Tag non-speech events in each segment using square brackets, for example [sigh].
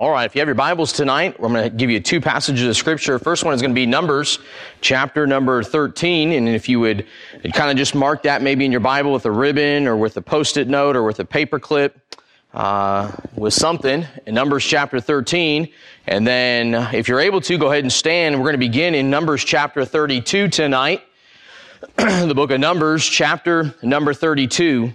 All right, if you have your Bibles tonight, I'm going to give you two passages of scripture. First one is going to be Numbers, chapter number 13. And if you would kind of just mark that maybe in your Bible with a ribbon or with a post-it note or with a paper clip, uh, with something in Numbers chapter 13. And then if you're able to, go ahead and stand. We're going to begin in Numbers chapter 32 tonight. [clears throat] the book of Numbers, chapter number 32.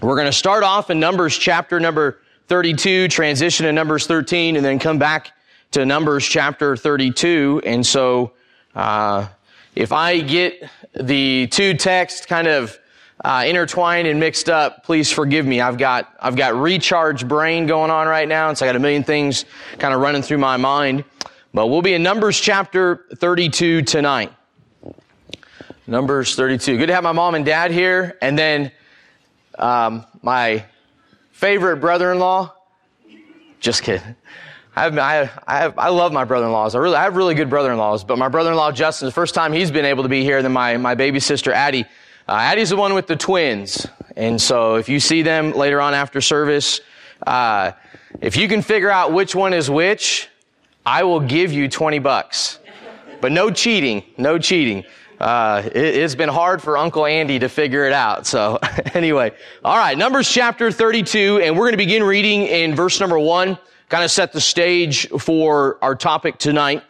We're going to start off in Numbers chapter number 32, transition to Numbers 13, and then come back to Numbers chapter 32. And so, uh, if I get the two texts kind of uh, intertwined and mixed up, please forgive me. I've got I've got recharge brain going on right now, and so I got a million things kind of running through my mind. But we'll be in Numbers chapter 32 tonight. Numbers 32. Good to have my mom and dad here, and then um, my favorite brother-in-law. Just kidding. I have, I, I, have, I love my brother-in-laws. I really, I have really good brother-in-laws, but my brother-in-law Justin, the first time he's been able to be here, then my, my baby sister Addie. Uh, Addie's the one with the twins. And so if you see them later on after service, uh, if you can figure out which one is which, I will give you 20 bucks. But no cheating, no cheating. Uh, it, has been hard for Uncle Andy to figure it out. So [laughs] anyway, all right, Numbers chapter 32, and we're going to begin reading in verse number one, kind of set the stage for our topic tonight.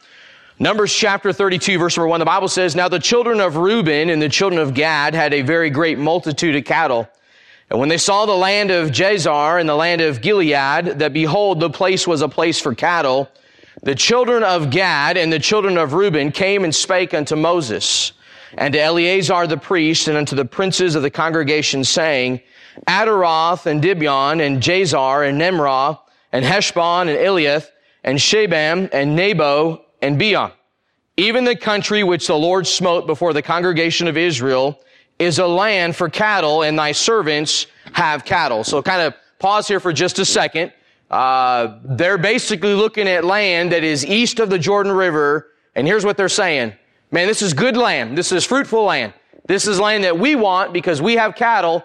Numbers chapter 32, verse number one, the Bible says, Now the children of Reuben and the children of Gad had a very great multitude of cattle. And when they saw the land of Jazer and the land of Gilead, that behold, the place was a place for cattle, the children of Gad and the children of Reuben came and spake unto Moses and to Eleazar the priest and unto the princes of the congregation saying, Ataroth and Dibon and Jazer and Nimrah and Heshbon and Elealeh and Shebam and Nebo and Beon. Even the country which the Lord smote before the congregation of Israel is a land for cattle and thy servants have cattle. So kind of pause here for just a second. Uh, they're basically looking at land that is east of the Jordan River, and here's what they're saying. Man, this is good land. This is fruitful land. This is land that we want because we have cattle,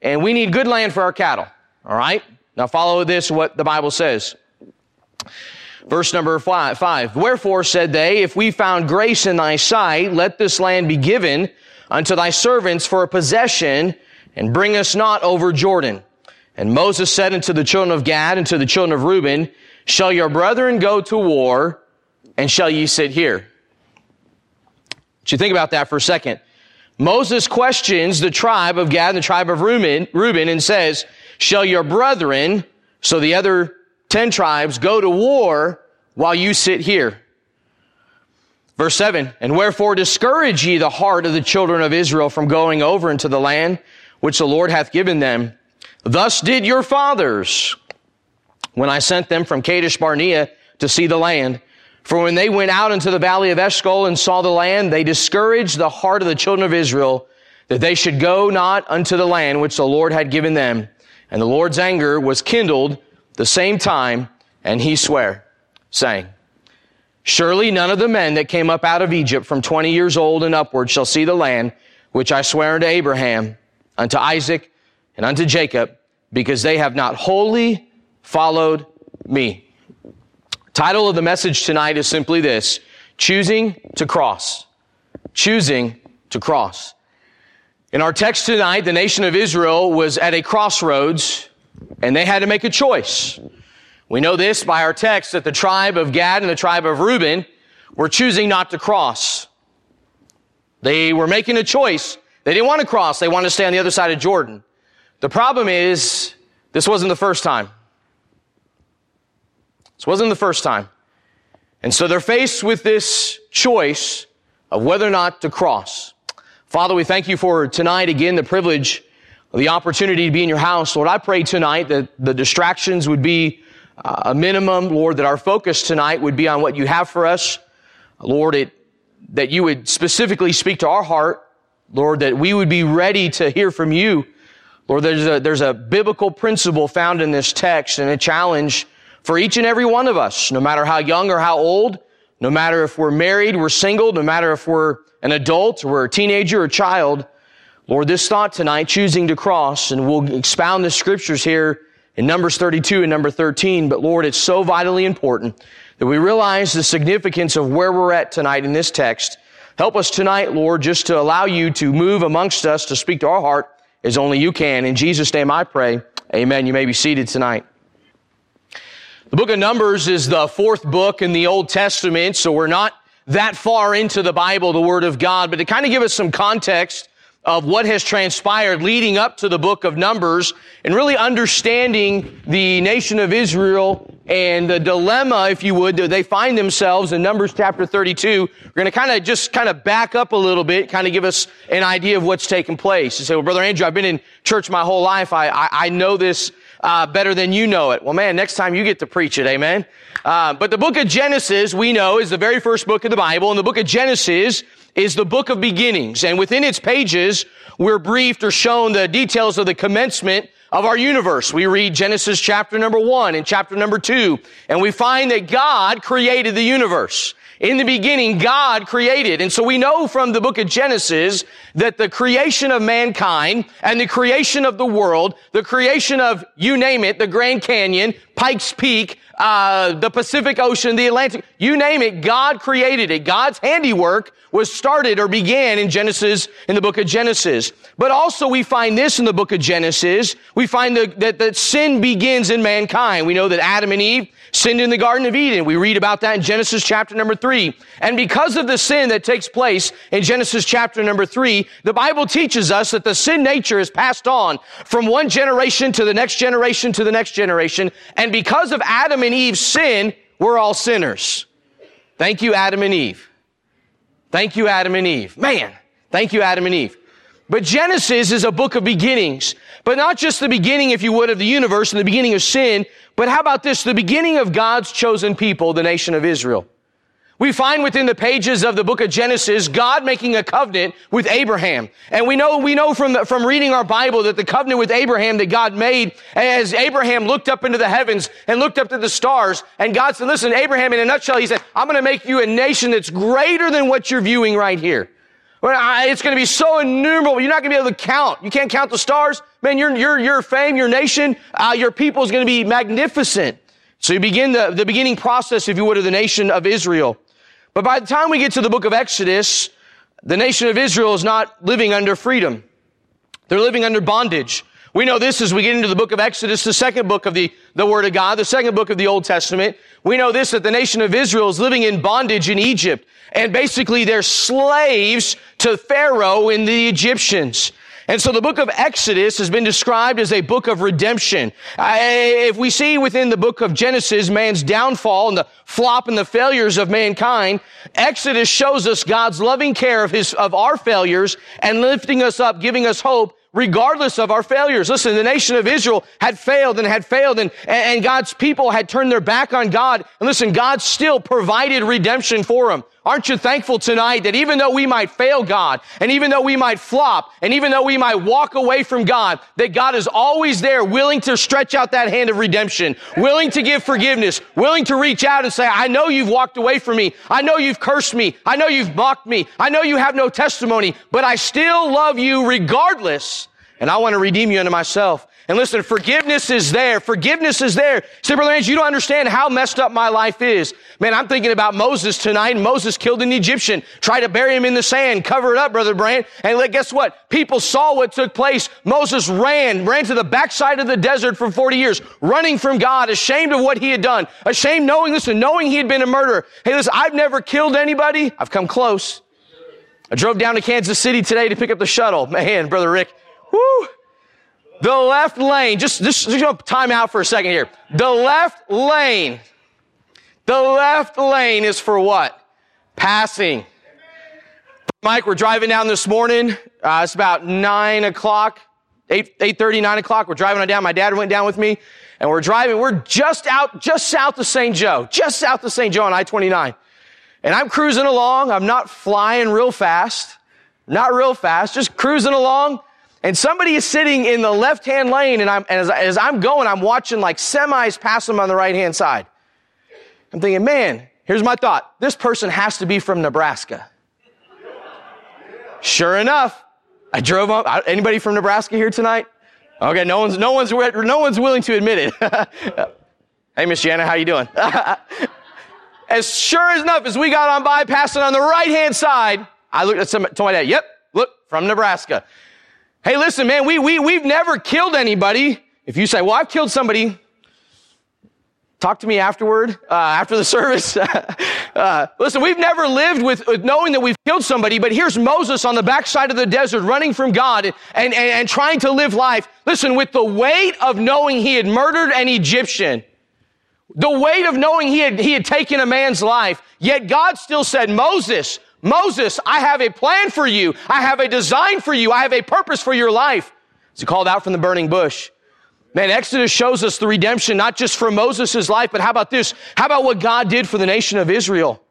and we need good land for our cattle. All right? Now follow this, what the Bible says. Verse number five, five. Wherefore said they, if we found grace in thy sight, let this land be given unto thy servants for a possession, and bring us not over Jordan. And Moses said unto the children of Gad and to the children of Reuben, Shall your brethren go to war, and shall ye sit here? You think about that for a second? Moses questions the tribe of Gad and the tribe of Reuben, Reuben and says, Shall your brethren, so the other ten tribes, go to war while you sit here? Verse 7, And wherefore discourage ye the heart of the children of Israel from going over into the land which the Lord hath given them? Thus did your fathers when I sent them from Kadesh Barnea to see the land. For when they went out into the valley of Eshcol and saw the land, they discouraged the heart of the children of Israel that they should go not unto the land which the Lord had given them. And the Lord's anger was kindled the same time, and he sware, saying, Surely none of the men that came up out of Egypt from twenty years old and upward shall see the land which I swear unto Abraham, unto Isaac, and unto Jacob, because they have not wholly followed me. Title of the message tonight is simply this, choosing to cross. Choosing to cross. In our text tonight, the nation of Israel was at a crossroads and they had to make a choice. We know this by our text that the tribe of Gad and the tribe of Reuben were choosing not to cross. They were making a choice. They didn't want to cross. They wanted to stay on the other side of Jordan. The problem is, this wasn't the first time. This wasn't the first time. And so they're faced with this choice of whether or not to cross. Father, we thank you for tonight again, the privilege the opportunity to be in your house. Lord, I pray tonight that the distractions would be uh, a minimum. Lord, that our focus tonight would be on what you have for us. Lord, it, that you would specifically speak to our heart. Lord, that we would be ready to hear from you. Lord, there's a, there's a biblical principle found in this text and a challenge for each and every one of us, no matter how young or how old, no matter if we're married, we're single, no matter if we're an adult, or we're a teenager or child. Lord, this thought tonight, choosing to cross, and we'll expound the scriptures here in Numbers 32 and number 13. But Lord, it's so vitally important that we realize the significance of where we're at tonight in this text. Help us tonight, Lord, just to allow you to move amongst us, to speak to our heart as only you can. In Jesus' name I pray. Amen. You may be seated tonight. The book of Numbers is the fourth book in the Old Testament, so we're not that far into the Bible, the Word of God, but to kind of give us some context of what has transpired leading up to the book of Numbers and really understanding the nation of Israel and the dilemma, if you would, that they find themselves in Numbers chapter 32. We're going to kind of just kind of back up a little bit, kind of give us an idea of what's taken place. You say, well, Brother Andrew, I've been in church my whole life. I, I, I know this uh, better than you know it. Well, man, next time you get to preach it, amen. Uh, but the book of Genesis, we know, is the very first book of the Bible, and the book of Genesis is the book of beginnings. And within its pages, we're briefed or shown the details of the commencement of our universe. We read Genesis chapter number one and chapter number two, and we find that God created the universe. In the beginning, God created. And so we know from the book of Genesis that the creation of mankind and the creation of the world, the creation of, you name it, the Grand Canyon, Pikes Peak, uh, the Pacific Ocean, the Atlantic, you name it, God created it. God's handiwork was started or began in Genesis, in the book of Genesis. But also we find this in the book of Genesis. We find the, that, that sin begins in mankind. We know that Adam and Eve sinned in the Garden of Eden. We read about that in Genesis chapter number three. And because of the sin that takes place in Genesis chapter number three, the Bible teaches us that the sin nature is passed on from one generation to the next generation to the next generation. And because of Adam and Eve's sin, we're all sinners. Thank you, Adam and Eve. Thank you, Adam and Eve. Man, thank you, Adam and Eve. But Genesis is a book of beginnings. But not just the beginning, if you would, of the universe and the beginning of sin, but how about this? The beginning of God's chosen people, the nation of Israel. We find within the pages of the book of Genesis, God making a covenant with Abraham. And we know, we know from, the, from reading our Bible that the covenant with Abraham that God made as Abraham looked up into the heavens and looked up to the stars. And God said, listen, Abraham, in a nutshell, he said, I'm going to make you a nation that's greater than what you're viewing right here. It's going to be so innumerable. You're not going to be able to count. You can't count the stars. Man, your, your, your fame, your nation, uh, your people is going to be magnificent. So you begin the, the beginning process, if you would, of the nation of Israel. But by the time we get to the book of Exodus, the nation of Israel is not living under freedom. They're living under bondage. We know this as we get into the book of Exodus, the second book of the, the Word of God, the second book of the Old Testament. We know this that the nation of Israel is living in bondage in Egypt. And basically they're slaves to Pharaoh and the Egyptians. And so the book of Exodus has been described as a book of redemption. if we see within the book of Genesis man's downfall and the flop and the failures of mankind, Exodus shows us God's loving care of his, of our failures and lifting us up, giving us hope regardless of our failures. Listen, the nation of Israel had failed and had failed and, and God's people had turned their back on God. And listen, God still provided redemption for them. Aren't you thankful tonight that even though we might fail God, and even though we might flop, and even though we might walk away from God, that God is always there willing to stretch out that hand of redemption, willing to give forgiveness, willing to reach out and say, I know you've walked away from me. I know you've cursed me. I know you've mocked me. I know you have no testimony, but I still love you regardless. And I want to redeem you unto myself. And listen, forgiveness is there. Forgiveness is there. Say, Brother Lance, you don't understand how messed up my life is. Man, I'm thinking about Moses tonight. Moses killed an Egyptian, tried to bury him in the sand, cover it up, Brother Brand. And guess what? People saw what took place. Moses ran, ran to the backside of the desert for 40 years, running from God, ashamed of what he had done, ashamed knowing, listen, knowing he had been a murderer. Hey, listen, I've never killed anybody. I've come close. I drove down to Kansas City today to pick up the shuttle. Man, Brother Rick, whoo. The left lane, just, just, just time out for a second here. The left lane, the left lane is for what? Passing. Mike, we're driving down this morning. Uh, it's about nine o'clock, eight, eight thirty, nine o'clock. We're driving down. My dad went down with me and we're driving. We're just out, just south of St. Joe, just south of St. Joe on I-29. And I'm cruising along. I'm not flying real fast, not real fast, just cruising along. And somebody is sitting in the left hand lane, and, I'm, and as, as I'm going, I'm watching like semis pass them on the right hand side. I'm thinking, man, here's my thought. This person has to be from Nebraska. Sure enough, I drove up. Anybody from Nebraska here tonight? Okay, no one's, no one's, no one's willing to admit it. [laughs] hey, Miss Jana, how you doing? [laughs] as sure as enough as we got on by, passing on the right hand side, I looked at some, told my dad, yep, look, from Nebraska. Hey, listen, man, we, we, we've never killed anybody. If you say, well, I've killed somebody, talk to me afterward, uh, after the [laughs] service. [laughs] uh, listen, we've never lived with, with, knowing that we've killed somebody, but here's Moses on the backside of the desert running from God and, and, and trying to live life. Listen, with the weight of knowing he had murdered an Egyptian, the weight of knowing he had, he had taken a man's life, yet God still said, Moses, Moses, I have a plan for you. I have a design for you. I have a purpose for your life. Is he called out from the burning bush? Man, Exodus shows us the redemption, not just for Moses' life, but how about this? How about what God did for the nation of Israel?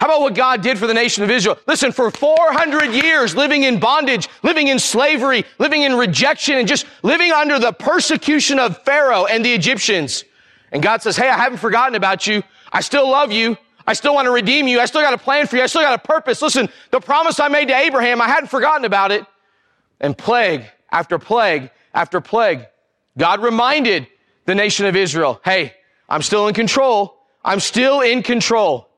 How about what God did for the nation of Israel? Listen, for 400 years living in bondage, living in slavery, living in rejection, and just living under the persecution of Pharaoh and the Egyptians. And God says, Hey, I haven't forgotten about you. I still love you. I still want to redeem you. I still got a plan for you. I still got a purpose. Listen, the promise I made to Abraham, I hadn't forgotten about it. And plague after plague after plague, God reminded the nation of Israel, hey, I'm still in control. I'm still in control.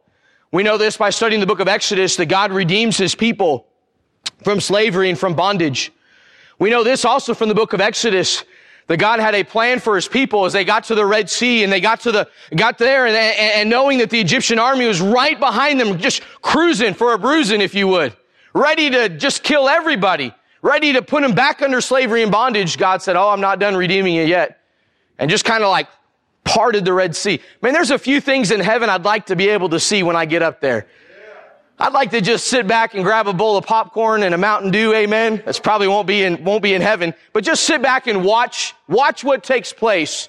We know this by studying the book of Exodus that God redeems his people from slavery and from bondage. We know this also from the book of Exodus that God had a plan for his people as they got to the Red Sea and they got to the, got there and, and, knowing that the Egyptian army was right behind them, just cruising for a bruising, if you would, ready to just kill everybody, ready to put them back under slavery and bondage. God said, Oh, I'm not done redeeming you yet. And just kind of like parted the Red Sea. Man, there's a few things in heaven I'd like to be able to see when I get up there. I'd like to just sit back and grab a bowl of popcorn and a Mountain Dew, amen. That's probably won't be in, won't be in heaven, but just sit back and watch, watch what takes place.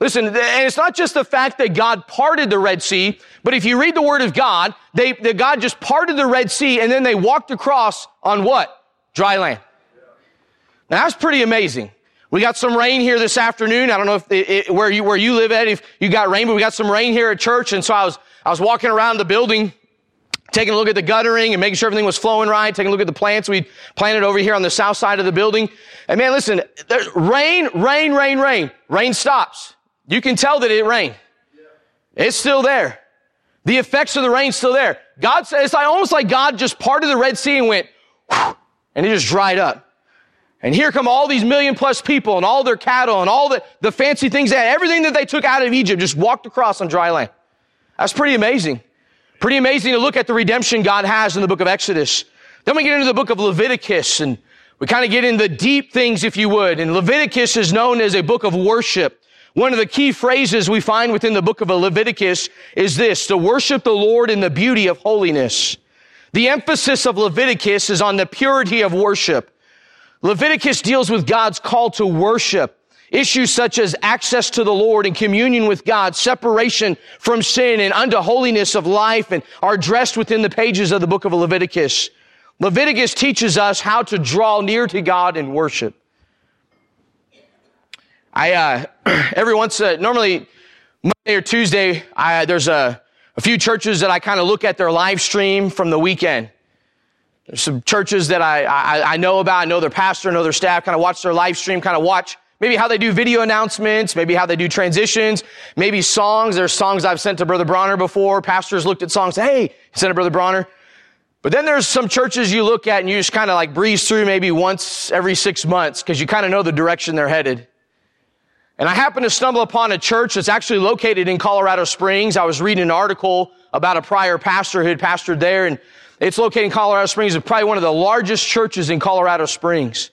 Listen, and it's not just the fact that God parted the Red Sea, but if you read the Word of God, they, that God just parted the Red Sea and then they walked across on what? Dry land. Now that's pretty amazing. We got some rain here this afternoon. I don't know if it, it, where you where you live at, if you got rain, but we got some rain here at church, and so I was I was walking around the building taking a look at the guttering and making sure everything was flowing right, taking a look at the plants we planted over here on the south side of the building. And man, listen, rain, rain, rain, rain. Rain stops. You can tell that it rained. It's still there. The effects of the rain still there. God says, it's almost like God just parted the Red Sea and went, and it just dried up. And here come all these million plus people and all their cattle and all the, the fancy things had. Everything that they took out of Egypt just walked across on dry land. That's pretty amazing. Pretty amazing to look at the redemption God has in the book of Exodus. Then we get into the book of Leviticus and we kind of get in the deep things, if you would. And Leviticus is known as a book of worship. One of the key phrases we find within the book of Leviticus is this, to worship the Lord in the beauty of holiness. The emphasis of Leviticus is on the purity of worship. Leviticus deals with God's call to worship. Issues such as access to the Lord and communion with God, separation from sin and unto holiness of life and are addressed within the pages of the book of Leviticus. Leviticus teaches us how to draw near to God in worship. I, uh, [clears throat] every once, uh, normally Monday or Tuesday, I, there's a, a few churches that I kind of look at their live stream from the weekend. There's some churches that I, I, I know about, I know their pastor, I know their staff, kind of watch their live stream, kind of watch Maybe how they do video announcements, maybe how they do transitions, maybe songs. There's songs I've sent to Brother Bronner before. Pastors looked at songs, hey, sent to Brother Bronner. But then there's some churches you look at and you just kind of like breeze through maybe once every six months because you kind of know the direction they're headed. And I happened to stumble upon a church that's actually located in Colorado Springs. I was reading an article about a prior pastor who had pastored there and it's located in Colorado Springs. It's probably one of the largest churches in Colorado Springs.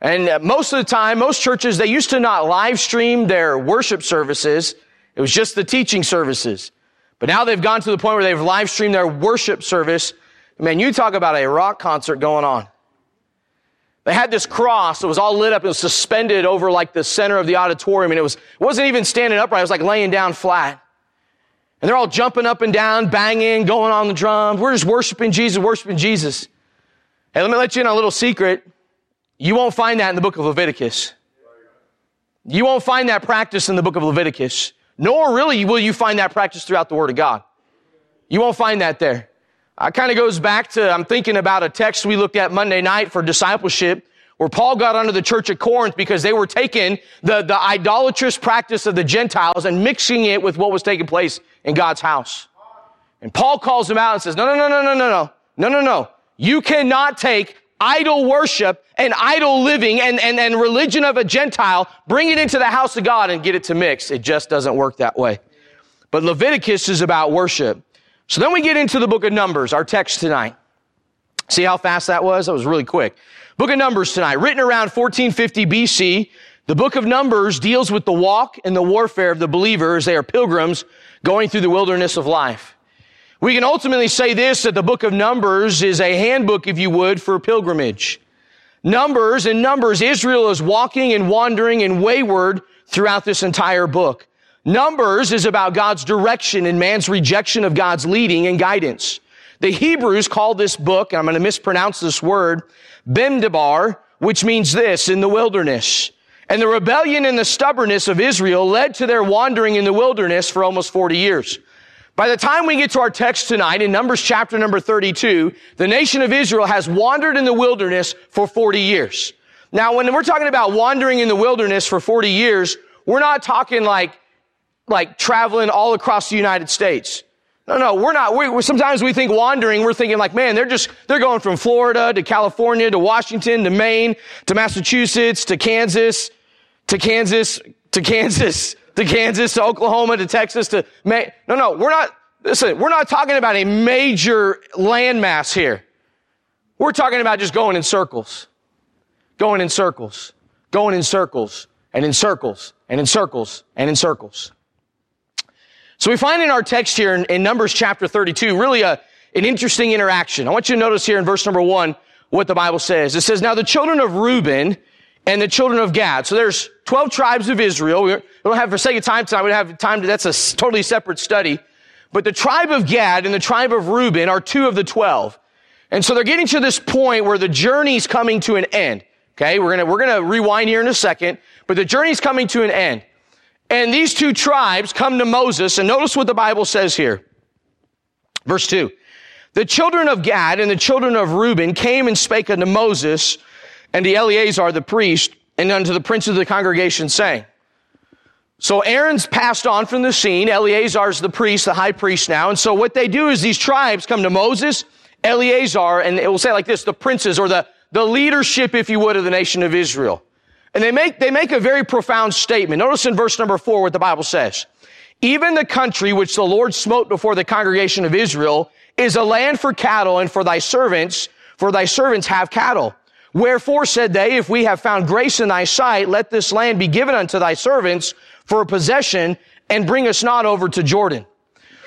And uh, most of the time, most churches, they used to not live stream their worship services. It was just the teaching services. But now they've gone to the point where they've live streamed their worship service. Man, you talk about a rock concert going on. They had this cross. It was all lit up. It was suspended over like the center of the auditorium. And it was, it wasn't even standing upright. It was like laying down flat. And they're all jumping up and down, banging, going on the drums. We're just worshiping Jesus, worshiping Jesus. Hey, let me let you in on a little secret. You won't find that in the book of Leviticus. You won't find that practice in the book of Leviticus. Nor really will you find that practice throughout the Word of God. You won't find that there. It kind of goes back to, I'm thinking about a text we looked at Monday night for discipleship where Paul got under the church at Corinth because they were taking the, the idolatrous practice of the Gentiles and mixing it with what was taking place in God's house. And Paul calls them out and says, no, no, no, no, no, no, no, no, no, no. You cannot take idol worship and idol living and, and, and religion of a Gentile, bring it into the house of God and get it to mix. It just doesn't work that way. But Leviticus is about worship. So then we get into the book of Numbers, our text tonight. See how fast that was? That was really quick. Book of Numbers tonight, written around 1450 BC. The book of Numbers deals with the walk and the warfare of the believers. They are pilgrims going through the wilderness of life. We can ultimately say this, that the book of Numbers is a handbook, if you would, for pilgrimage. Numbers and Numbers, Israel is walking and wandering and wayward throughout this entire book. Numbers is about God's direction and man's rejection of God's leading and guidance. The Hebrews call this book, and I'm going to mispronounce this word, Bemdebar, which means this, in the wilderness. And the rebellion and the stubbornness of Israel led to their wandering in the wilderness for almost 40 years. By the time we get to our text tonight in Numbers chapter number 32, the nation of Israel has wandered in the wilderness for 40 years. Now, when we're talking about wandering in the wilderness for 40 years, we're not talking like, like traveling all across the United States. No, no, we're not. We, sometimes we think wandering, we're thinking like, man, they're just, they're going from Florida to California to Washington to Maine to Massachusetts to Kansas to Kansas to Kansas to Kansas to Oklahoma to Texas to Maine. No, no, we're not, listen, we're not talking about a major landmass here. We're talking about just going in circles, going in circles, going in circles and in circles and in circles and in circles. So we find in our text here in, in Numbers chapter 32 really a, an interesting interaction. I want you to notice here in verse number one what the Bible says. It says, Now the children of Reuben and the children of Gad. So there's 12 tribes of Israel. We don't have, for sake of time tonight, we don't have time to, that's a totally separate study. But the tribe of Gad and the tribe of Reuben are two of the 12. And so they're getting to this point where the journey's coming to an end. Okay, we're gonna, we're gonna rewind here in a second, but the journey's coming to an end. And these two tribes come to Moses, and notice what the Bible says here. Verse 2. The children of Gad and the children of Reuben came and spake unto Moses and to Eleazar the priest and unto the prince of the congregation saying, so Aaron's passed on from the scene. Eleazar's the priest, the high priest now. And so what they do is these tribes come to Moses, Eleazar, and it will say like this, the princes or the, the leadership, if you would, of the nation of Israel. And they make, they make a very profound statement. Notice in verse number four what the Bible says. Even the country which the Lord smote before the congregation of Israel is a land for cattle and for thy servants, for thy servants have cattle. Wherefore said they, if we have found grace in thy sight, let this land be given unto thy servants for a possession and bring us not over to Jordan.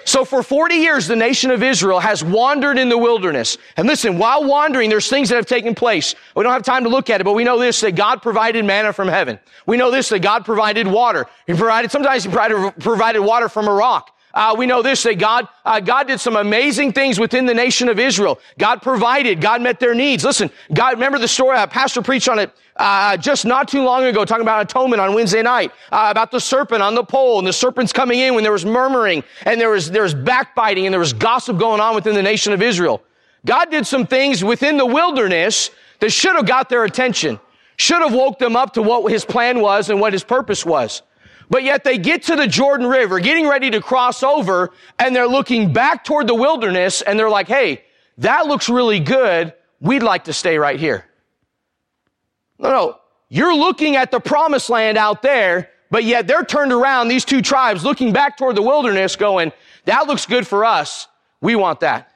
So for 40 years, the nation of Israel has wandered in the wilderness. And listen, while wandering, there's things that have taken place. We don't have time to look at it, but we know this, that God provided manna from heaven. We know this, that God provided water. He provided, sometimes He provided, provided water from a rock. Uh, we know this, that God, uh, God did some amazing things within the nation of Israel. God provided. God met their needs. Listen, God, remember the story, uh, Pastor preached on it uh, just not too long ago, talking about atonement on Wednesday night, uh, about the serpent on the pole, and the serpent's coming in when there was murmuring, and there was there was backbiting, and there was gossip going on within the nation of Israel. God did some things within the wilderness that should have got their attention, should have woke them up to what His plan was and what His purpose was. But yet they get to the Jordan River, getting ready to cross over, and they're looking back toward the wilderness, and they're like, "Hey, that looks really good. We'd like to stay right here." No, no. You're looking at the promised land out there, but yet they're turned around, these two tribes, looking back toward the wilderness, going, that looks good for us. We want that.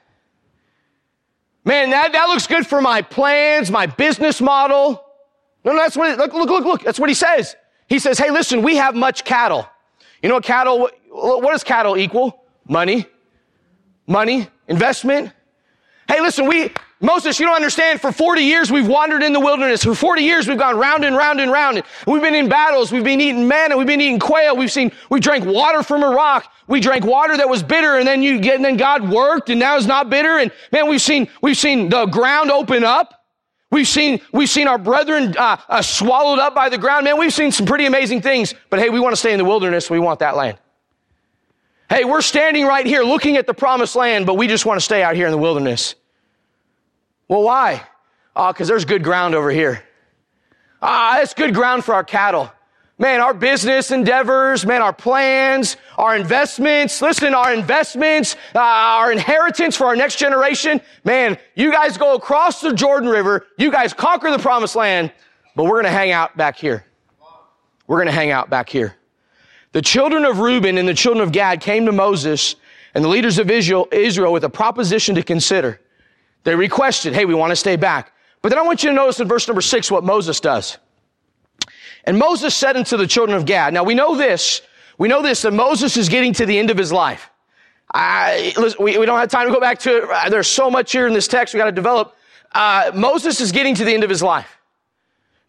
Man, that, that looks good for my plans, my business model. No, no, that's what, look, look, look, look. That's what he says. He says, hey, listen, we have much cattle. You know what cattle, what, does cattle equal? Money. Money. Investment. Hey, listen, we, Moses, you don't understand. For 40 years, we've wandered in the wilderness. For 40 years, we've gone round and round and round. We've been in battles. We've been eating manna. We've been eating quail. We've seen, we drank water from a rock. We drank water that was bitter and then you get, and then God worked and now it's not bitter. And man, we've seen, we've seen the ground open up. We've seen, we've seen our brethren, uh, uh, swallowed up by the ground. Man, we've seen some pretty amazing things. But hey, we want to stay in the wilderness. We want that land. Hey, we're standing right here looking at the promised land, but we just want to stay out here in the wilderness. Well, why? Because there's good ground over here. Ah, it's good ground for our cattle. Man, our business endeavors, man, our plans, our investments, listen, our investments, uh, our inheritance for our next generation. Man, you guys go across the Jordan River. You guys conquer the promised land, but we're going to hang out back here. We're going to hang out back here. The children of Reuben and the children of Gad came to Moses and the leaders of Israel, Israel with a proposition to consider. They requested, hey, we want to stay back. But then I want you to notice in verse number six what Moses does. And Moses said unto the children of Gad, now we know this, we know this, that Moses is getting to the end of his life. I, listen, we, we don't have time to go back to it. Uh, there's so much here in this text we got to develop. Uh, Moses is getting to the end of his life.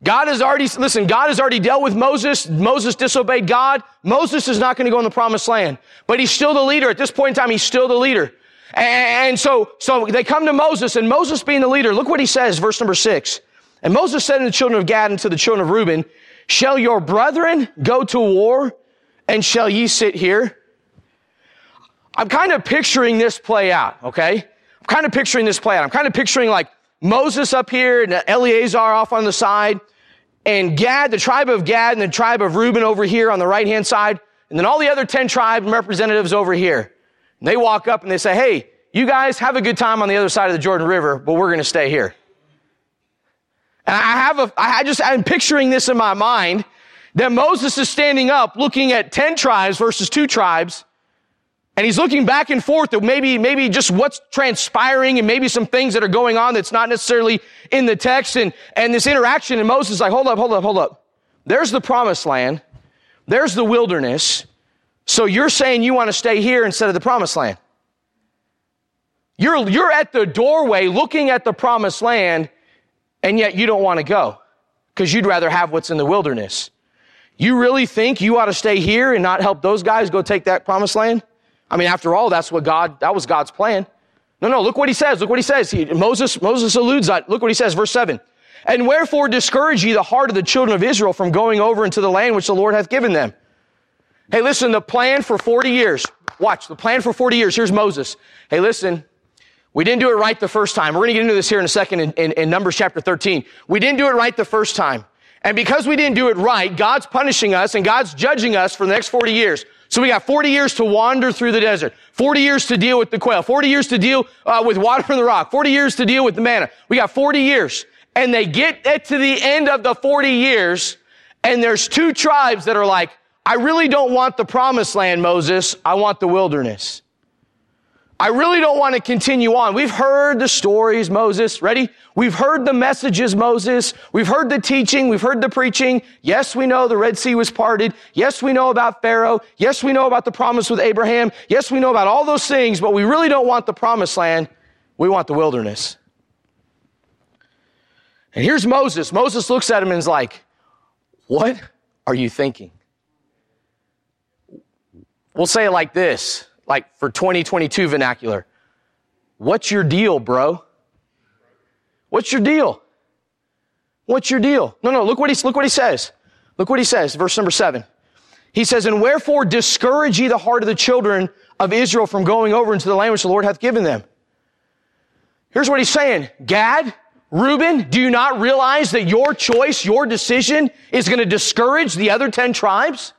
God has already, listen, God has already dealt with Moses. Moses disobeyed God. Moses is not going to go in the promised land, but he's still the leader. At this point in time, he's still the leader. And so, so they come to Moses and Moses being the leader, look what he says, verse number six. And Moses said to the children of Gad and to the children of Reuben, Shall your brethren go to war and shall ye sit here? I'm kind of picturing this play out, okay? I'm kind of picturing this play out. I'm kind of picturing like Moses up here and Eleazar off on the side and Gad, the tribe of Gad and the tribe of Reuben over here on the right hand side. And then all the other 10 tribe representatives over here. And they walk up and they say, Hey, you guys have a good time on the other side of the Jordan River, but we're going to stay here. And I have a, I just, I'm picturing this in my mind that Moses is standing up looking at 10 tribes versus two tribes. And he's looking back and forth at maybe, maybe just what's transpiring and maybe some things that are going on that's not necessarily in the text and, and this interaction. And Moses is like, hold up, hold up, hold up. There's the promised land. There's the wilderness. So you're saying you want to stay here instead of the promised land. You're, you're at the doorway looking at the promised land and yet you don't want to go because you'd rather have what's in the wilderness. You really think you ought to stay here and not help those guys go take that promised land? I mean, after all, that's what God, that was God's plan. No, no, look what he says. Look what he says. He, Moses, Moses alludes that. Look what he says, verse seven. And wherefore discourage ye the heart of the children of Israel from going over into the land which the Lord hath given them? Hey, listen, the plan for 40 years. Watch, the plan for 40 years. Here's Moses. Hey, listen, we didn't do it right the first time. We're going to get into this here in a second in, in, in, Numbers chapter 13. We didn't do it right the first time. And because we didn't do it right, God's punishing us and God's judging us for the next 40 years. So we got 40 years to wander through the desert, 40 years to deal with the quail, 40 years to deal uh, with water from the rock, 40 years to deal with the manna. We got 40 years. And they get to the end of the 40 years, and there's two tribes that are like, I really don't want the promised land, Moses. I want the wilderness. I really don't want to continue on. We've heard the stories, Moses. Ready? We've heard the messages, Moses. We've heard the teaching. We've heard the preaching. Yes, we know the Red Sea was parted. Yes, we know about Pharaoh. Yes, we know about the promise with Abraham. Yes, we know about all those things, but we really don't want the promised land. We want the wilderness. And here's Moses. Moses looks at him and is like, What are you thinking? We'll say it like this like for 2022 vernacular. What's your deal, bro? What's your deal? What's your deal? No, no, look what he, look what he says. Look what he says, verse number seven. He says, and wherefore discourage ye the heart of the children of Israel from going over into the land which the Lord hath given them. Here's what he's saying. Gad, Reuben, do you not realize that your choice, your decision is going to discourage the other 10 tribes?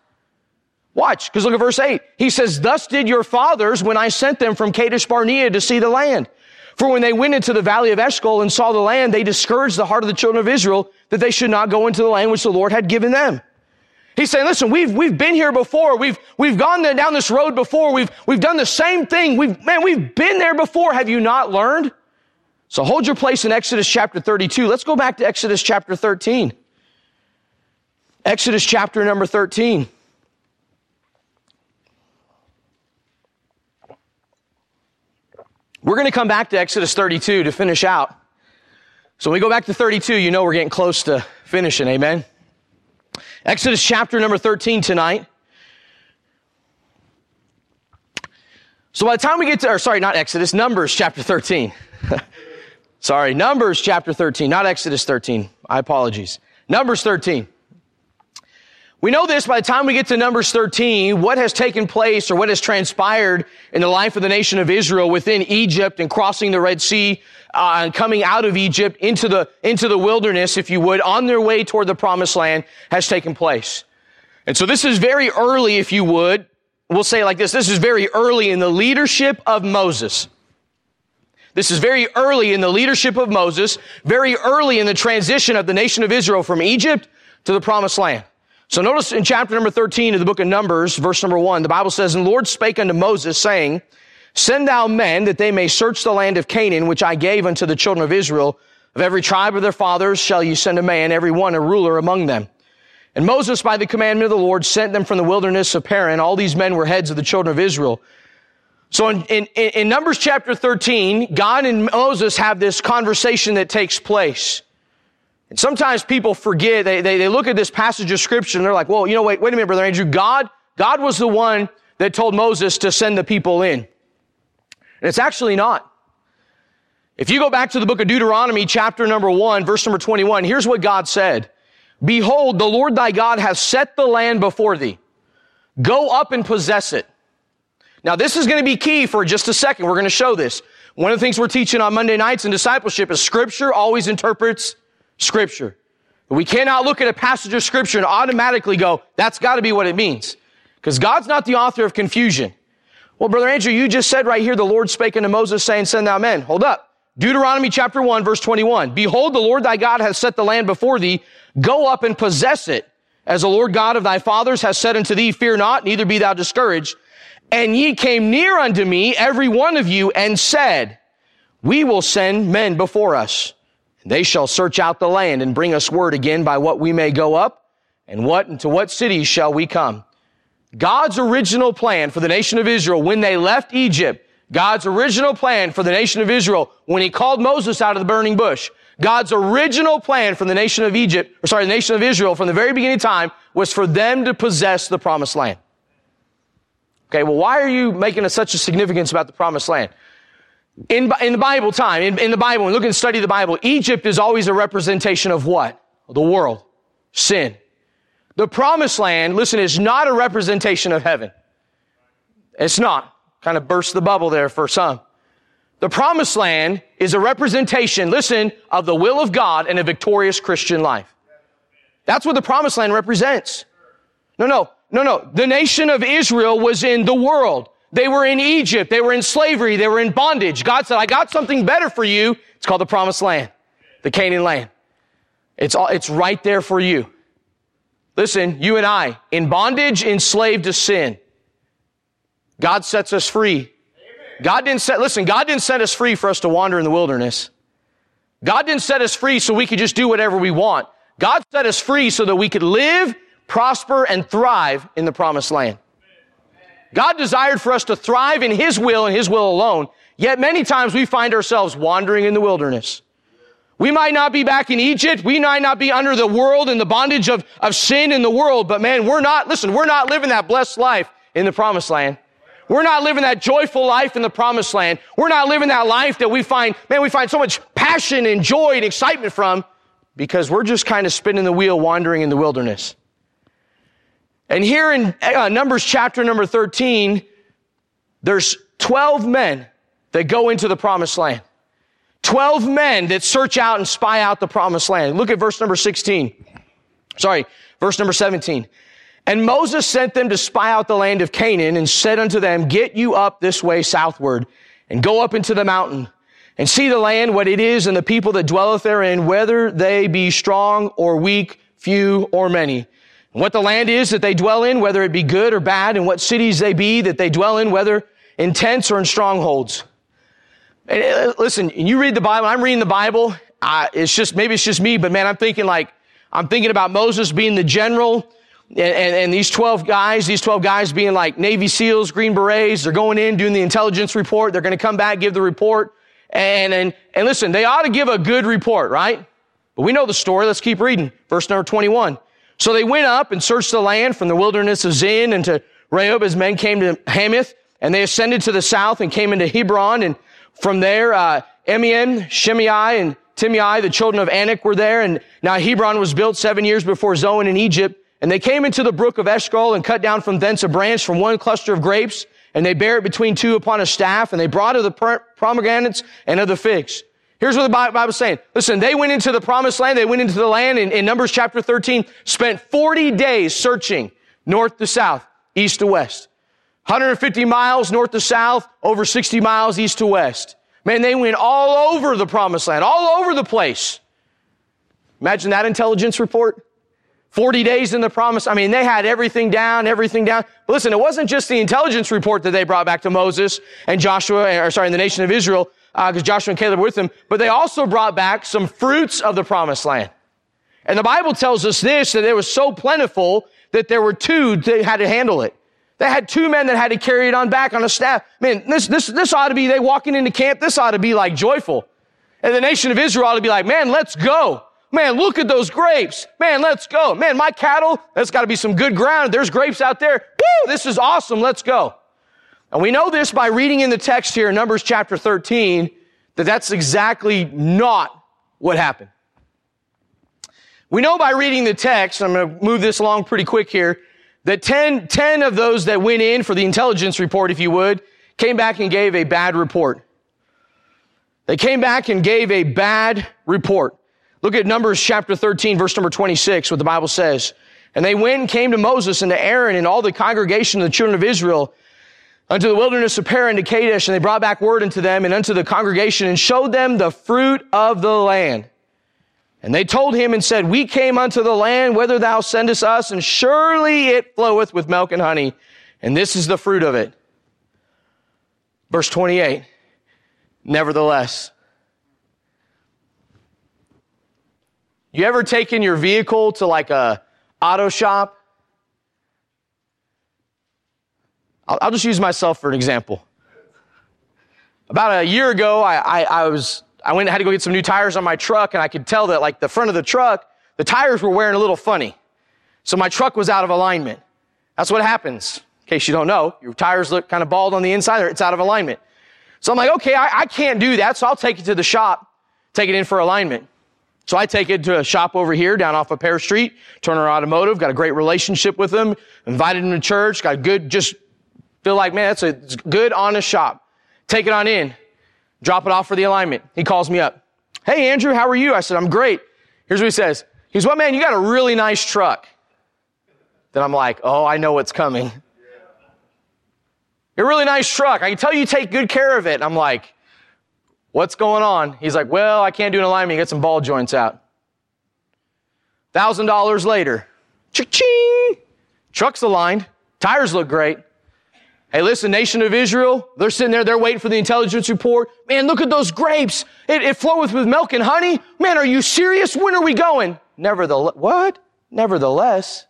Watch, because look at verse 8. He says, Thus did your fathers when I sent them from Kadesh Barnea to see the land. For when they went into the valley of Eshcol and saw the land, they discouraged the heart of the children of Israel that they should not go into the land which the Lord had given them. He's saying, listen, we've, we've been here before. We've, we've gone down this road before. We've, we've done the same thing. We've, man, we've been there before. Have you not learned? So hold your place in Exodus chapter 32. Let's go back to Exodus chapter 13. Exodus chapter number 13. We're going to come back to Exodus 32 to finish out. So when we go back to 32, you know we're getting close to finishing. Amen. Exodus chapter number 13 tonight. So by the time we get to, or sorry, not Exodus, Numbers chapter 13. [laughs] sorry, Numbers chapter 13, not Exodus 13. I apologies. Numbers 13. We know this by the time we get to Numbers 13, what has taken place or what has transpired in the life of the nation of Israel within Egypt and crossing the Red Sea uh, and coming out of Egypt into the, into the wilderness, if you would, on their way toward the promised land has taken place. And so this is very early, if you would. We'll say like this. This is very early in the leadership of Moses. This is very early in the leadership of Moses, very early in the transition of the nation of Israel from Egypt to the promised land. So notice in chapter number 13 of the book of Numbers, verse number one, the Bible says, And the Lord spake unto Moses, saying, Send thou men that they may search the land of Canaan, which I gave unto the children of Israel. Of every tribe of their fathers shall you send a man, every one a ruler among them. And Moses, by the commandment of the Lord, sent them from the wilderness of Paran. All these men were heads of the children of Israel. So in, in, in, Numbers chapter 13, God and Moses have this conversation that takes place. And sometimes people forget, they, they, they look at this passage of scripture and they're like, well, you know, wait, wait a minute, brother Andrew. God, God was the one that told Moses to send the people in. And it's actually not. If you go back to the book of Deuteronomy, chapter number one, verse number 21, here's what God said. Behold, the Lord thy God hath set the land before thee. Go up and possess it. Now, this is going to be key for just a second. We're going to show this. One of the things we're teaching on Monday nights in discipleship is scripture always interprets scripture. We cannot look at a passage of scripture and automatically go, that's got to be what it means. Because God's not the author of confusion. Well, Brother Andrew, you just said right here, the Lord spake unto Moses saying, send thou men. Hold up. Deuteronomy chapter 1, verse 21. Behold, the Lord thy God hath set the land before thee. Go up and possess it. As the Lord God of thy fathers has said unto thee, fear not, neither be thou discouraged. And ye came near unto me, every one of you, and said, We will send men before us. And they shall search out the land and bring us word again by what we may go up and what into what cities shall we come. God's original plan for the nation of Israel when they left Egypt, God's original plan for the nation of Israel when he called Moses out of the burning bush, God's original plan for the nation of Egypt, or sorry, the nation of Israel from the very beginning of time was for them to possess the promised land. Okay, well, why are you making a, such a significance about the promised land? In, in the Bible time, in, in the Bible, look and study the Bible, Egypt is always a representation of what? The world. Sin. The promised land, listen, is not a representation of heaven. It's not. Kind of burst the bubble there for some. The promised land is a representation, listen, of the will of God and a victorious Christian life. That's what the promised land represents. No, no. No, no. The nation of Israel was in the world. They were in Egypt. They were in slavery. They were in bondage. God said, I got something better for you. It's called the promised land, the Canaan land. It's all, it's right there for you. Listen, you and I, in bondage, enslaved to sin. God sets us free. God didn't set, listen, God didn't set us free for us to wander in the wilderness. God didn't set us free so we could just do whatever we want. God set us free so that we could live prosper, and thrive in the promised land. God desired for us to thrive in His will and His will alone, yet many times we find ourselves wandering in the wilderness. We might not be back in Egypt. We might not be under the world and the bondage of, of sin in the world, but man, we're not, listen, we're not living that blessed life in the promised land. We're not living that joyful life in the promised land. We're not living that life that we find, man, we find so much passion and joy and excitement from because we're just kind of spinning the wheel wandering in the wilderness. And here in uh, Numbers chapter number 13, there's 12 men that go into the promised land. 12 men that search out and spy out the promised land. Look at verse number 16. Sorry, verse number 17. And Moses sent them to spy out the land of Canaan and said unto them, get you up this way southward and go up into the mountain and see the land, what it is and the people that dwelleth therein, whether they be strong or weak, few or many what the land is that they dwell in, whether it be good or bad, and what cities they be that they dwell in, whether in tents or in strongholds. And uh, listen, you read the Bible, I'm reading the Bible, uh, it's just, maybe it's just me, but man, I'm thinking like, I'm thinking about Moses being the general, and, and, and, these 12 guys, these 12 guys being like Navy SEALs, Green Berets, they're going in, doing the intelligence report, they're going to come back, give the report, and, and, and listen, they ought to give a good report, right? But we know the story, let's keep reading. Verse number 21. So they went up and searched the land from the wilderness of Zin and to Rehob as men came to Hamath, and they ascended to the south and came into Hebron, and from there, uh, Shimei, and Timei, the children of Anak were there, and now Hebron was built seven years before Zoan in Egypt, And they came into the brook of Eshcol and cut down from thence a branch from one cluster of grapes, and they bare it between two upon a staff, and they brought of the pomegranates and of the figs. Here's what the Bible is saying. Listen, they went into the promised land. They went into the land in, in Numbers chapter 13, spent 40 days searching north to south, east to west. 150 miles north to south, over 60 miles east to west. Man, they went all over the promised land, all over the place. Imagine that intelligence report. 40 days in the promise. I mean, they had everything down, everything down. But listen, it wasn't just the intelligence report that they brought back to Moses and Joshua, or sorry, the nation of Israel because uh, Joshua and Caleb were with them, but they also brought back some fruits of the promised land. And the Bible tells us this, that it was so plentiful that there were two that had to handle it. They had two men that had to carry it on back on a staff. Man, this, this, this ought to be, they walking into camp, this ought to be like joyful. And the nation of Israel ought to be like, man, let's go. Man, look at those grapes. Man, let's go. Man, my cattle, that's got to be some good ground. There's grapes out there. Woo, this is awesome. Let's go. And we know this by reading in the text here Numbers chapter 13 that that's exactly not what happened. We know by reading the text, I'm going to move this along pretty quick here, that 10, 10 of those that went in for the intelligence report, if you would, came back and gave a bad report. They came back and gave a bad report. Look at Numbers chapter 13, verse number 26, what the Bible says. And they went and came to Moses and to Aaron and all the congregation of the children of Israel unto the wilderness of Paran to Kadesh, and they brought back word unto them and unto the congregation and showed them the fruit of the land. And they told him and said, We came unto the land whither thou sendest us, and surely it floweth with milk and honey, and this is the fruit of it. Verse 28. Nevertheless, you ever taken your vehicle to like a auto shop I'll, I'll just use myself for an example. About a year ago, I, I, I was, I went had to go get some new tires on my truck and I could tell that like the front of the truck, the tires were wearing a little funny. So my truck was out of alignment. That's what happens. In case you don't know, your tires look kind of bald on the inside or it's out of alignment. So I'm like, okay, I, I can't do that. So I'll take it to the shop, take it in for alignment. So I take it to a shop over here down off of Pear Street, Turner Automotive, got a great relationship with them, invited them to church, got good, just Feel like, man, that's a good, honest shop. Take it on in. Drop it off for the alignment. He calls me up. Hey, Andrew, how are you? I said, I'm great. Here's what he says. He's, what, man, you got a really nice truck. Then I'm like, oh, I know what's coming. You're a really nice truck. I can tell you take good care of it. I'm like, what's going on? He's like, well, I can't do an alignment. Get some ball joints out. Thousand dollars later, ching, truck's aligned, tires look great. Hey, listen, nation of Israel, they're sitting there, they're waiting for the intelligence report. Man, look at those grapes. It, it floweth with milk and honey. Man, are you serious? When are we going? Nevertheless, what? Nevertheless.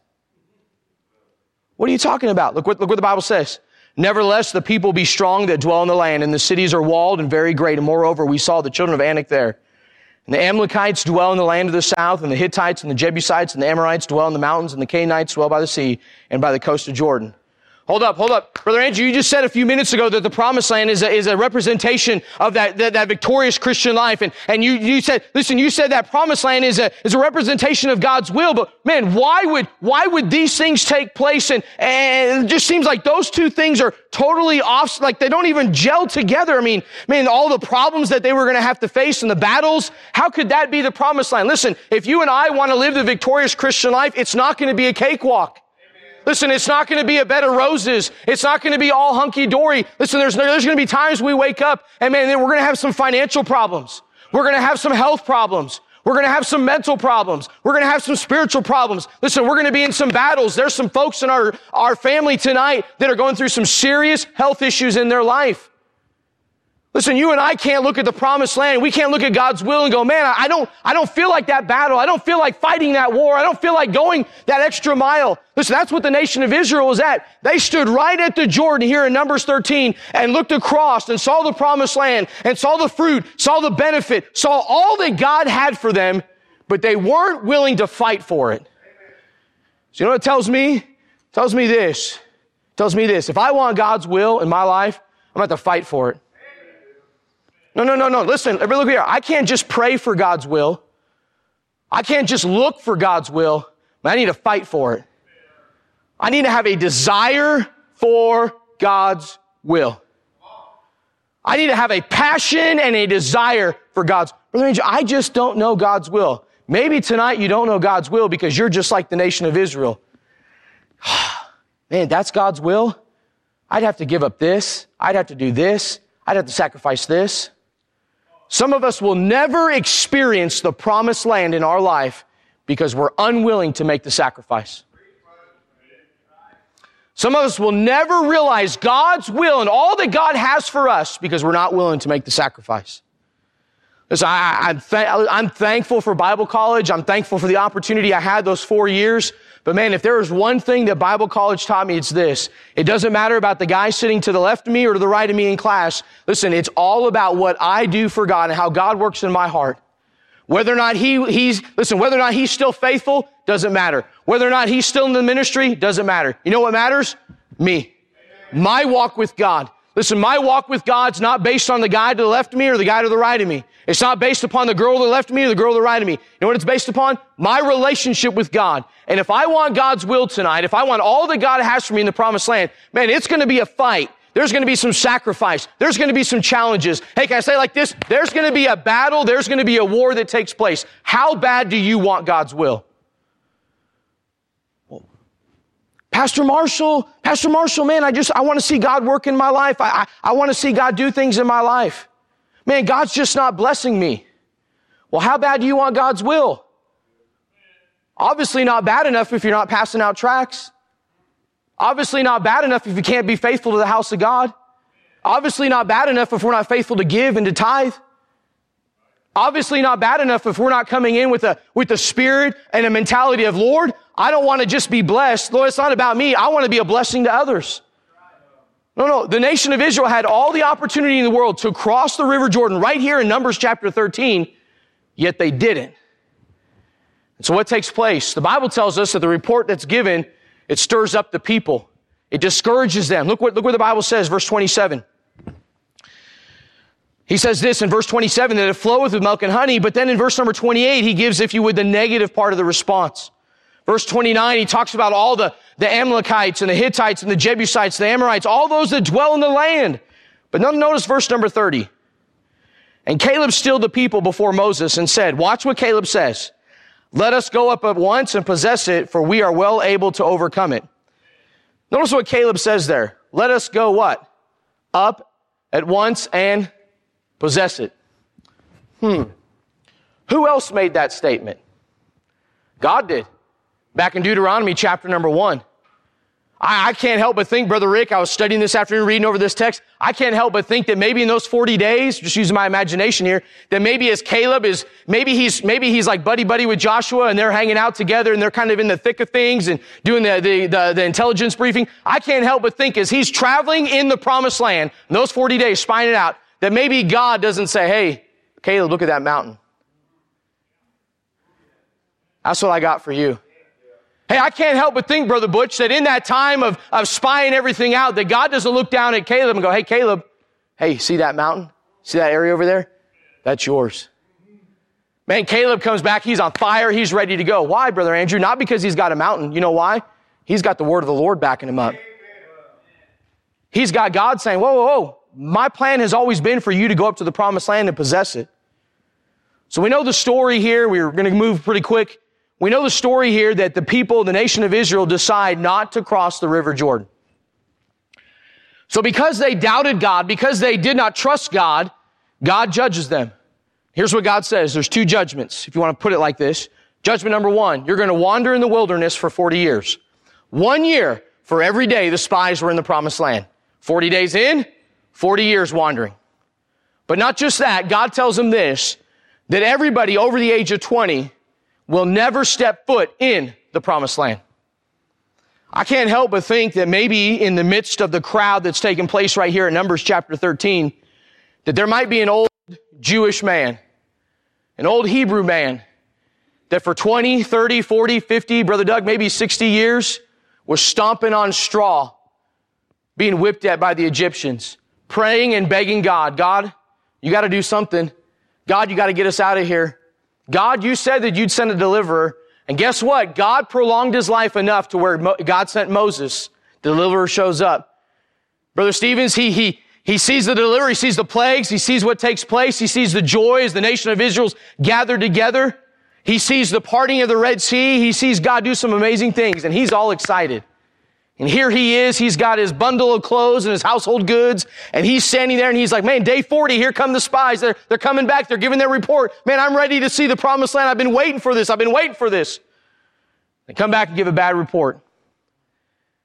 What are you talking about? Look what, look what the Bible says. Nevertheless, the people be strong that dwell in the land, and the cities are walled and very great. And moreover, we saw the children of Anak there. And the Amalekites dwell in the land of the south, and the Hittites and the Jebusites and the Amorites dwell in the mountains, and the Canaanites dwell by the sea and by the coast of Jordan. Hold up, hold up. Brother Andrew, you just said a few minutes ago that the promised land is a, is a representation of that, that, that, victorious Christian life. And, and you, you said, listen, you said that promised land is a, is a representation of God's will. But man, why would, why would these things take place? And, and it just seems like those two things are totally off, like they don't even gel together. I mean, man, all the problems that they were going to have to face and the battles, how could that be the promised land? Listen, if you and I want to live the victorious Christian life, it's not going to be a cakewalk. Listen, it's not going to be a bed of roses. It's not going to be all hunky dory. Listen, there's, there's going to be times we wake up and man, we're going to have some financial problems. We're going to have some health problems. We're going to have some mental problems. We're going to have some spiritual problems. Listen, we're going to be in some battles. There's some folks in our, our family tonight that are going through some serious health issues in their life. Listen, you and I can't look at the promised land. We can't look at God's will and go, man, I don't, I don't feel like that battle. I don't feel like fighting that war. I don't feel like going that extra mile. Listen, that's what the nation of Israel was at. They stood right at the Jordan here in Numbers 13 and looked across and saw the promised land and saw the fruit, saw the benefit, saw all that God had for them, but they weren't willing to fight for it. So you know what it tells me? It tells me this. It tells me this. If I want God's will in my life, I'm going to have to fight for it. No, no, no, no. Listen, everybody look here. I can't just pray for God's will. I can't just look for God's will, but I need to fight for it. I need to have a desire for God's will. I need to have a passion and a desire for God's. Brother Angel, I just don't know God's will. Maybe tonight you don't know God's will because you're just like the nation of Israel. [sighs] Man, that's God's will. I'd have to give up this. I'd have to do this. I'd have to sacrifice this. Some of us will never experience the promised land in our life because we're unwilling to make the sacrifice. Some of us will never realize God's will and all that God has for us because we're not willing to make the sacrifice. Listen, I, am th- I'm thankful for Bible college. I'm thankful for the opportunity I had those four years. But man, if there is one thing that Bible college taught me, it's this. It doesn't matter about the guy sitting to the left of me or to the right of me in class. Listen, it's all about what I do for God and how God works in my heart. Whether or not he, he's, listen, whether or not he's still faithful doesn't matter. Whether or not he's still in the ministry doesn't matter. You know what matters? Me. My walk with God. Listen, my walk with God's not based on the guy to the left of me or the guy to the right of me. It's not based upon the girl to the left of me or the girl to the right of me. You know what it's based upon? My relationship with God. And if I want God's will tonight, if I want all that God has for me in the promised land, man, it's going to be a fight. There's going to be some sacrifice. There's going to be some challenges. Hey, can I say like this? There's going to be a battle. There's going to be a war that takes place. How bad do you want God's will? Pastor Marshall, Pastor Marshall, man, I just, I want to see God work in my life. I, I, I want to see God do things in my life. Man, God's just not blessing me. Well, how bad do you want God's will? Obviously not bad enough if you're not passing out tracts. Obviously not bad enough if you can't be faithful to the house of God. Obviously not bad enough if we're not faithful to give and to tithe. Obviously not bad enough if we're not coming in with a, with the spirit and a mentality of, Lord, I don't want to just be blessed. Lord, it's not about me. I want to be a blessing to others. No, no. The nation of Israel had all the opportunity in the world to cross the river Jordan right here in Numbers chapter 13, yet they didn't. And so what takes place? The Bible tells us that the report that's given, it stirs up the people. It discourages them. Look what, look what the Bible says, verse 27. He says this in verse 27 that it floweth with milk and honey, but then in verse number 28, he gives, if you would, the negative part of the response. Verse 29, he talks about all the, the Amalekites and the Hittites and the Jebusites, the Amorites, all those that dwell in the land. But notice verse number 30. And Caleb stilled the people before Moses and said, watch what Caleb says. Let us go up at once and possess it, for we are well able to overcome it. Notice what Caleb says there. Let us go what? Up at once and possess it. Hmm. Who else made that statement? God did. Back in Deuteronomy chapter number one. I, I, can't help but think, Brother Rick, I was studying this afternoon, reading over this text. I can't help but think that maybe in those 40 days, just using my imagination here, that maybe as Caleb is, maybe he's, maybe he's like buddy buddy with Joshua and they're hanging out together and they're kind of in the thick of things and doing the, the, the, the intelligence briefing. I can't help but think as he's traveling in the promised land, in those 40 days, spying it out, that maybe God doesn't say, hey, Caleb, look at that mountain. That's what I got for you. Hey, I can't help but think, Brother Butch, that in that time of, of spying everything out, that God doesn't look down at Caleb and go, hey, Caleb, hey, see that mountain? See that area over there? That's yours. Man, Caleb comes back. He's on fire. He's ready to go. Why, Brother Andrew? Not because he's got a mountain. You know why? He's got the word of the Lord backing him up. He's got God saying, whoa, whoa, whoa my plan has always been for you to go up to the promised land and possess it. So we know the story here. We're going to move pretty quick. We know the story here that the people, the nation of Israel decide not to cross the river Jordan. So because they doubted God, because they did not trust God, God judges them. Here's what God says. There's two judgments, if you want to put it like this. Judgment number one, you're going to wander in the wilderness for 40 years. One year for every day the spies were in the promised land. 40 days in, 40 years wandering. But not just that, God tells him this, that everybody over the age of 20 will never step foot in the promised land. I can't help but think that maybe in the midst of the crowd that's taking place right here in Numbers chapter 13, that there might be an old Jewish man, an old Hebrew man, that for 20, 30, 40, 50, Brother Doug, maybe 60 years was stomping on straw, being whipped at by the Egyptians praying and begging God, God, you got to do something. God, you got to get us out of here. God, you said that you'd send a deliverer. And guess what? God prolonged his life enough to where Mo- God sent Moses. The deliverer shows up. Brother Stevens, he, he, he sees the deliverer, he sees the plagues, he sees what takes place, he sees the joy as the nation of Israel's gathered together. He sees the parting of the Red Sea, he sees God do some amazing things, and he's all excited. And here he is, he's got his bundle of clothes and his household goods, and he's standing there and he's like, man, day 40, here come the spies. They're, they're coming back, they're giving their report. Man, I'm ready to see the promised land. I've been waiting for this, I've been waiting for this. They come back and give a bad report.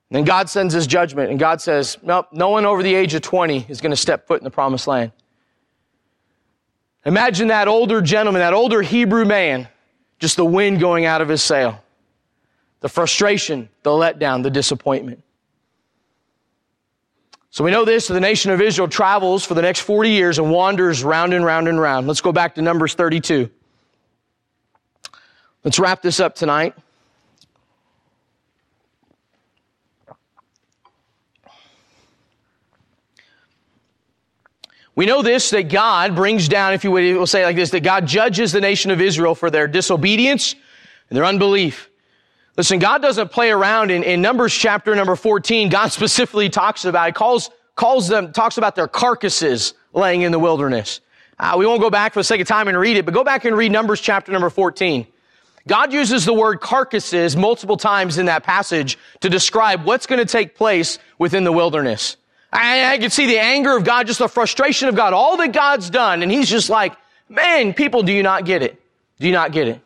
And then God sends his judgment, and God says, nope, no one over the age of 20 is going to step foot in the promised land. Imagine that older gentleman, that older Hebrew man, just the wind going out of his sail the frustration, the letdown, the disappointment. So we know this, the nation of Israel travels for the next 40 years and wanders round and round and round. Let's go back to Numbers 32. Let's wrap this up tonight. We know this, that God brings down, if you we'll say like this, that God judges the nation of Israel for their disobedience and their unbelief. Listen, God doesn't play around in, in Numbers chapter number 14. God specifically talks about, he calls, calls them, talks about their carcasses laying in the wilderness. Uh, we won't go back for the sake of time and read it, but go back and read Numbers chapter number 14. God uses the word carcasses multiple times in that passage to describe what's going to take place within the wilderness. I, I can see the anger of God, just the frustration of God, all that God's done. And he's just like, man, people, do you not get it? Do you not get it?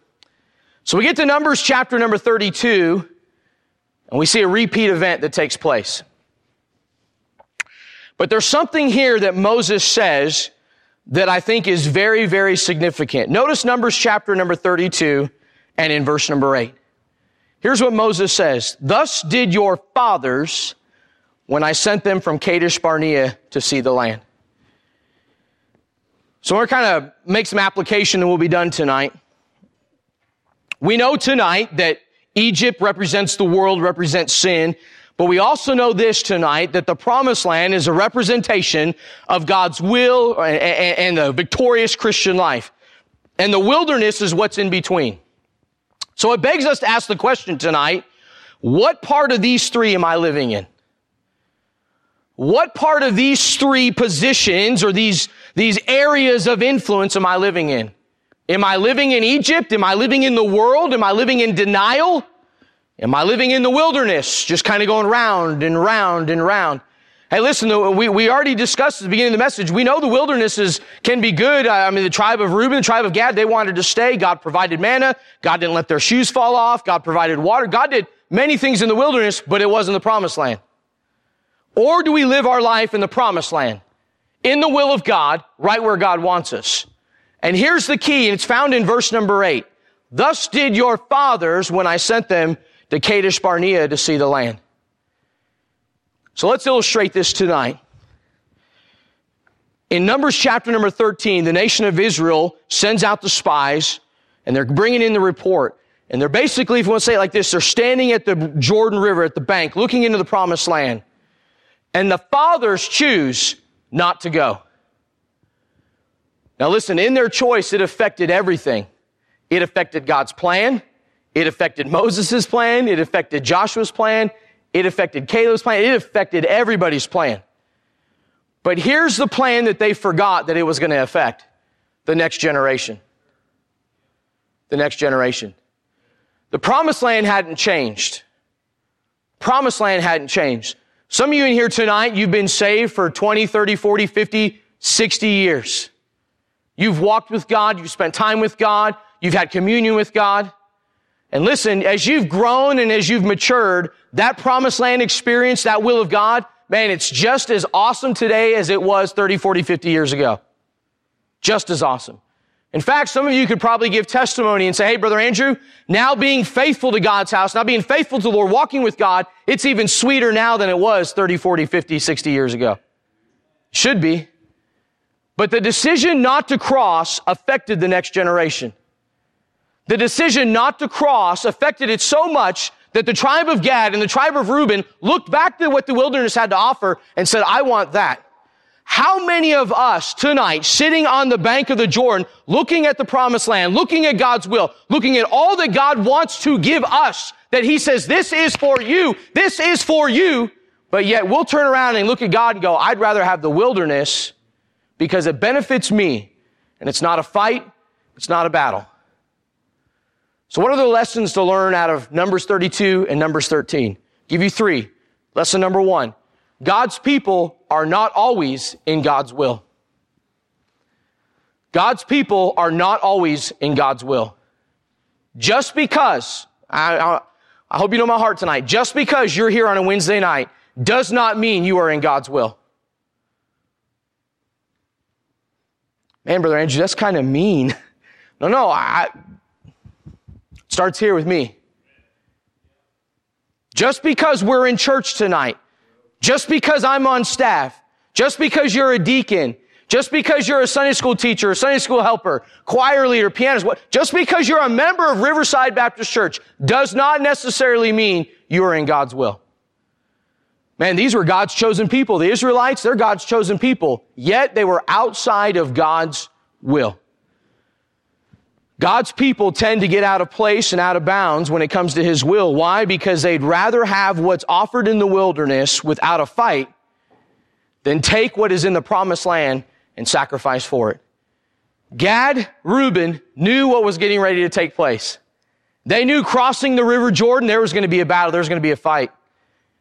So we get to Numbers chapter number 32, and we see a repeat event that takes place. But there's something here that Moses says that I think is very, very significant. Notice Numbers chapter number 32 and in verse number 8. Here's what Moses says. Thus did your fathers when I sent them from Kadesh Barnea to see the land. So we're kind of make some application and we'll be done tonight. We know tonight that Egypt represents the world, represents sin, but we also know this tonight that the promised land is a representation of God's will and the victorious Christian life. And the wilderness is what's in between. So it begs us to ask the question tonight, what part of these three am I living in? What part of these three positions or these, these areas of influence am I living in? Am I living in Egypt? Am I living in the world? Am I living in denial? Am I living in the wilderness? Just kind of going round and round and round. Hey, listen, we, we already discussed at the beginning of the message. We know the wilderness is, can be good. I mean, the tribe of Reuben, the tribe of Gad, they wanted to stay. God provided manna. God didn't let their shoes fall off. God provided water. God did many things in the wilderness, but it wasn't the promised land. Or do we live our life in the promised land? In the will of God, right where God wants us. And here's the key, and it's found in verse number eight. Thus did your fathers when I sent them to Kadesh Barnea to see the land. So let's illustrate this tonight. In Numbers chapter number 13, the nation of Israel sends out the spies and they're bringing in the report. And they're basically, if you want to say it like this, they're standing at the Jordan River at the bank looking into the promised land. And the fathers choose not to go. Now listen, in their choice, it affected everything. It affected God's plan. It affected Moses' plan. It affected Joshua's plan. It affected Caleb's plan. It affected everybody's plan. But here's the plan that they forgot that it was going to affect the next generation. The next generation. The promised land hadn't changed. Promised land hadn't changed. Some of you in here tonight, you've been saved for 20, 30, 40, 50, 60 years. You've walked with God. You've spent time with God. You've had communion with God. And listen, as you've grown and as you've matured, that promised land experience, that will of God, man, it's just as awesome today as it was 30, 40, 50 years ago. Just as awesome. In fact, some of you could probably give testimony and say, Hey, brother Andrew, now being faithful to God's house, now being faithful to the Lord, walking with God, it's even sweeter now than it was 30, 40, 50, 60 years ago. Should be. But the decision not to cross affected the next generation. The decision not to cross affected it so much that the tribe of Gad and the tribe of Reuben looked back to what the wilderness had to offer and said, I want that. How many of us tonight sitting on the bank of the Jordan, looking at the promised land, looking at God's will, looking at all that God wants to give us, that he says, this is for you, this is for you, but yet we'll turn around and look at God and go, I'd rather have the wilderness because it benefits me and it's not a fight, it's not a battle. So what are the lessons to learn out of Numbers 32 and Numbers 13? Give you three. Lesson number one. God's people are not always in God's will. God's people are not always in God's will. Just because, I, I, I, hope you know my heart tonight, just because you're here on a Wednesday night does not mean you are in God's will. Man, Brother Andrew, that's kind of mean. No, no, I, starts here with me. Just because we're in church tonight just because I'm on staff, just because you're a deacon, just because you're a Sunday school teacher, a Sunday school helper, choir leader, pianist, just because you're a member of Riverside Baptist Church does not necessarily mean you are in God's will. Man, these were God's chosen people. The Israelites, they're God's chosen people. Yet they were outside of God's will. God's people tend to get out of place and out of bounds when it comes to His will. Why? Because they'd rather have what's offered in the wilderness without a fight than take what is in the promised land and sacrifice for it. Gad, Reuben knew what was getting ready to take place. They knew crossing the river Jordan, there was going to be a battle, there was going to be a fight.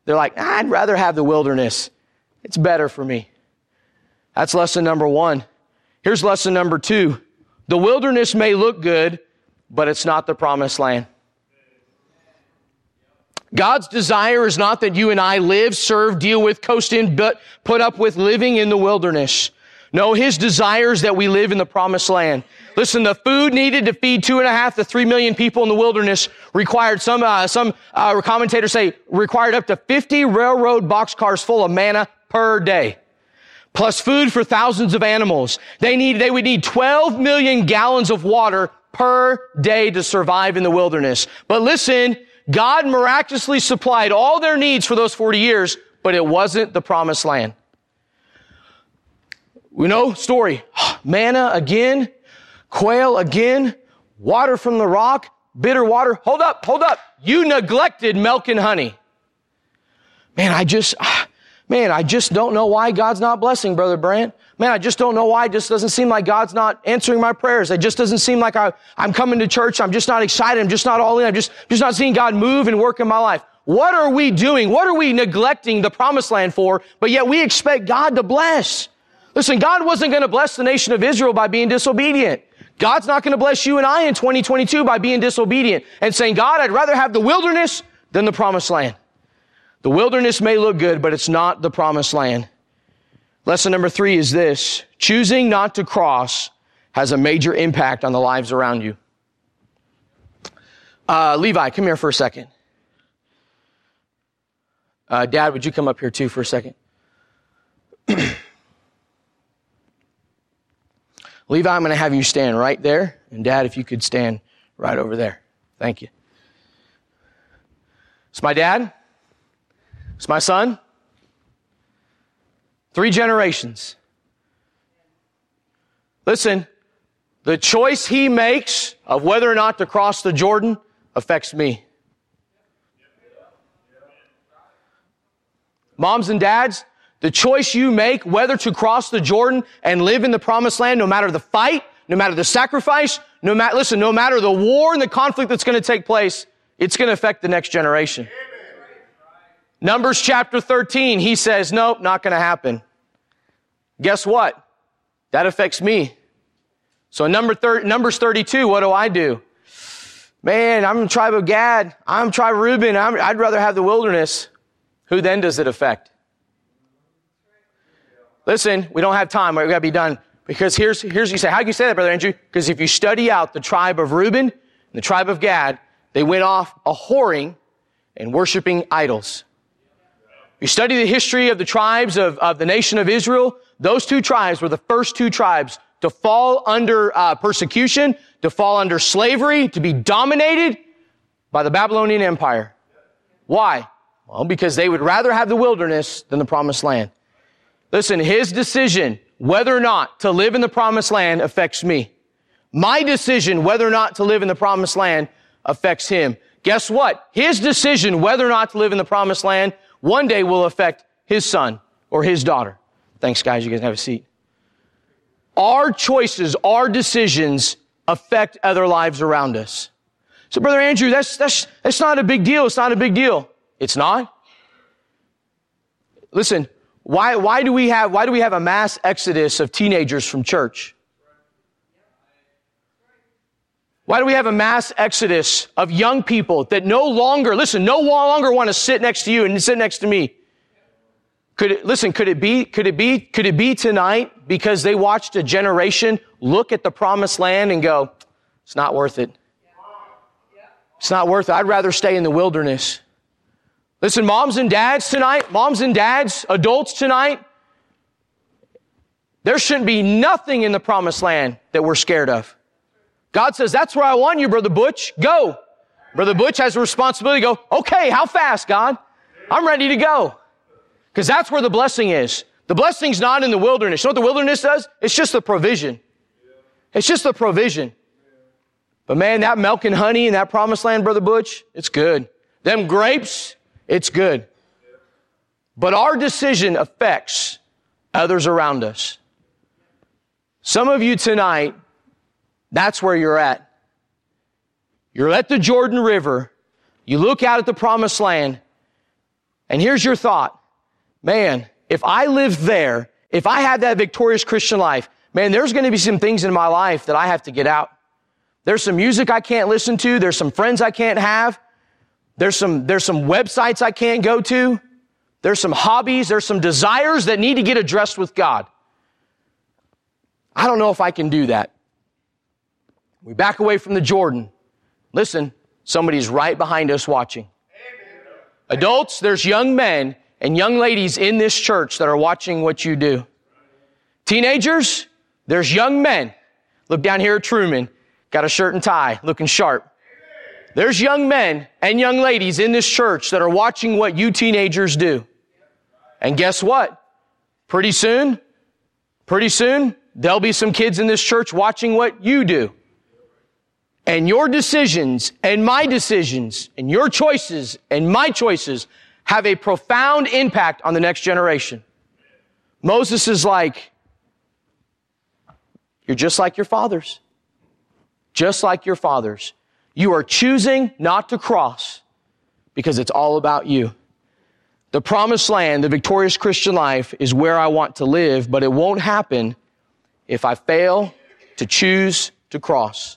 They're like, I'd rather have the wilderness. It's better for me. That's lesson number one. Here's lesson number two. The wilderness may look good, but it's not the promised land. God's desire is not that you and I live, serve, deal with, coast in, but put up with living in the wilderness. No, His desire is that we live in the promised land. Listen, the food needed to feed two and a half to three million people in the wilderness required some, uh, some uh, commentators say required up to 50 railroad boxcars full of manna per day plus food for thousands of animals. They need, they would need 12 million gallons of water per day to survive in the wilderness. But listen, God miraculously supplied all their needs for those 40 years, but it wasn't the promised land. We know story. [sighs] Manna again, quail again, water from the rock, bitter water. Hold up, hold up. You neglected milk and honey. Man, I just, [sighs] Man, I just don't know why God's not blessing, Brother Brant. Man, I just don't know why. It just doesn't seem like God's not answering my prayers. It just doesn't seem like I, I'm coming to church. I'm just not excited. I'm just not all in. I'm just, just not seeing God move and work in my life. What are we doing? What are we neglecting the promised land for? But yet we expect God to bless. Listen, God wasn't going to bless the nation of Israel by being disobedient. God's not going to bless you and I in 2022 by being disobedient and saying, God, I'd rather have the wilderness than the promised land. The wilderness may look good, but it's not the promised land. Lesson number three is this. Choosing not to cross has a major impact on the lives around you. Uh, Levi, come here for a second. Uh, Dad, would you come up here too for a second? [clears throat] Levi, I'm going to have you stand right there. And Dad, if you could stand right over there. Thank you. It's my dad. It's my son. Three generations. Listen, the choice he makes of whether or not to cross the Jordan affects me. Moms and dads, the choice you make whether to cross the Jordan and live in the promised land, no matter the fight, no matter the sacrifice, no matter, listen, no matter the war and the conflict that's going to take place, it's going to affect the next generation. Numbers chapter 13, he says, nope, not going to happen. Guess what? That affects me. So number thir- Numbers 32, what do I do? Man, I'm the tribe of Gad. I'm tribe of Reuben. i I'd rather have the wilderness. Who then does it affect? Listen, we don't have time. We've got to be done. Because here's, here's, you say, how can you say that, Brother Andrew? Because if you study out the tribe of Reuben and the tribe of Gad, they went off a whoring and worshiping idols. You study the history of the tribes of, of the nation of Israel, those two tribes were the first two tribes to fall under uh, persecution, to fall under slavery, to be dominated by the Babylonian Empire. Why? Well, because they would rather have the wilderness than the promised land. Listen, his decision whether or not to live in the promised land affects me. My decision whether or not to live in the promised land affects him. Guess what? His decision whether or not to live in the promised land one day will affect his son or his daughter. Thanks, guys. You guys have a seat. Our choices, our decisions affect other lives around us. So, Brother Andrew, that's, that's, that's not a big deal. It's not a big deal. It's not. Listen, why, why do we have, why do we have a mass exodus of teenagers from church? Why do we have a mass exodus of young people that no longer, listen, no longer want to sit next to you and sit next to me? Could it, listen, could it be, could it be, could it be tonight because they watched a generation look at the promised land and go, it's not worth it. It's not worth it. I'd rather stay in the wilderness. Listen, moms and dads tonight, moms and dads, adults tonight, there shouldn't be nothing in the promised land that we're scared of. God says, that's where I want you, Brother Butch. Go. Brother Butch has a responsibility to go, okay, how fast, God? I'm ready to go. Because that's where the blessing is. The blessing's not in the wilderness. You know what the wilderness does? It's just the provision. It's just the provision. But man, that milk and honey in that promised land, Brother Butch, it's good. Them grapes, it's good. But our decision affects others around us. Some of you tonight, that's where you're at. You're at the Jordan River. You look out at the promised land. And here's your thought. Man, if I lived there, if I had that victorious Christian life, man, there's going to be some things in my life that I have to get out. There's some music I can't listen to. There's some friends I can't have. There's some, there's some websites I can't go to. There's some hobbies. There's some desires that need to get addressed with God. I don't know if I can do that. We back away from the Jordan. Listen, somebody's right behind us watching. Adults, there's young men and young ladies in this church that are watching what you do. Teenagers, there's young men. Look down here at Truman, got a shirt and tie, looking sharp. There's young men and young ladies in this church that are watching what you teenagers do. And guess what? Pretty soon, pretty soon, there'll be some kids in this church watching what you do. And your decisions and my decisions and your choices and my choices have a profound impact on the next generation. Moses is like, you're just like your fathers. Just like your fathers. You are choosing not to cross because it's all about you. The promised land, the victorious Christian life is where I want to live, but it won't happen if I fail to choose to cross.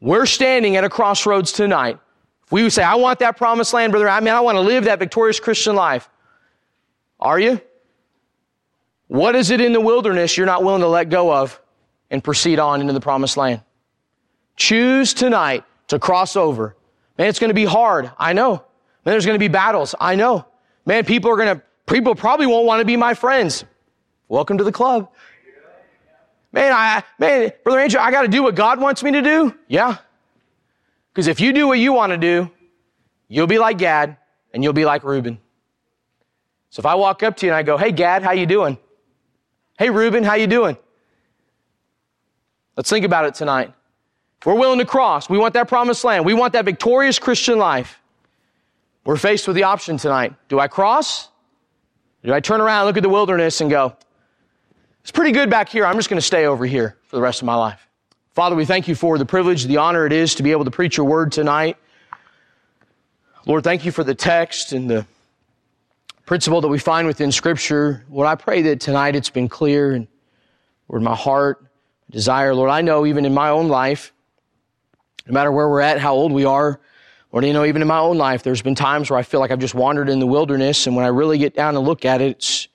We're standing at a crossroads tonight. If we say, I want that promised land, brother, I mean, I want to live that victorious Christian life. Are you? What is it in the wilderness you're not willing to let go of and proceed on into the promised land? Choose tonight to cross over. Man, it's going to be hard. I know. Man, there's going to be battles. I know. Man, people are going to, people probably won't want to be my friends. Welcome to the club. Man, I, man, Brother Andrew, I got to do what God wants me to do. Yeah. Because if you do what you want to do, you'll be like Gad and you'll be like Reuben. So if I walk up to you and I go, "Hey Gad, how you doing?" "Hey Reuben, how you doing?" Let's think about it tonight. We're willing to cross, we want that promised land. We want that victorious Christian life. We're faced with the option tonight. Do I cross? Do I turn around, and look at the wilderness and go, it's pretty good back here. I'm just going to stay over here for the rest of my life. Father, we thank you for the privilege, the honor it is to be able to preach your word tonight. Lord, thank you for the text and the principle that we find within scripture. Lord, I pray that tonight it's been clear and Lord, my heart, desire, Lord, I know even in my own life, no matter where we're at, how old we are, or you know, even in my own life, there's been times where I feel like I've just wandered in the wilderness, and when I really get down and look at it, it's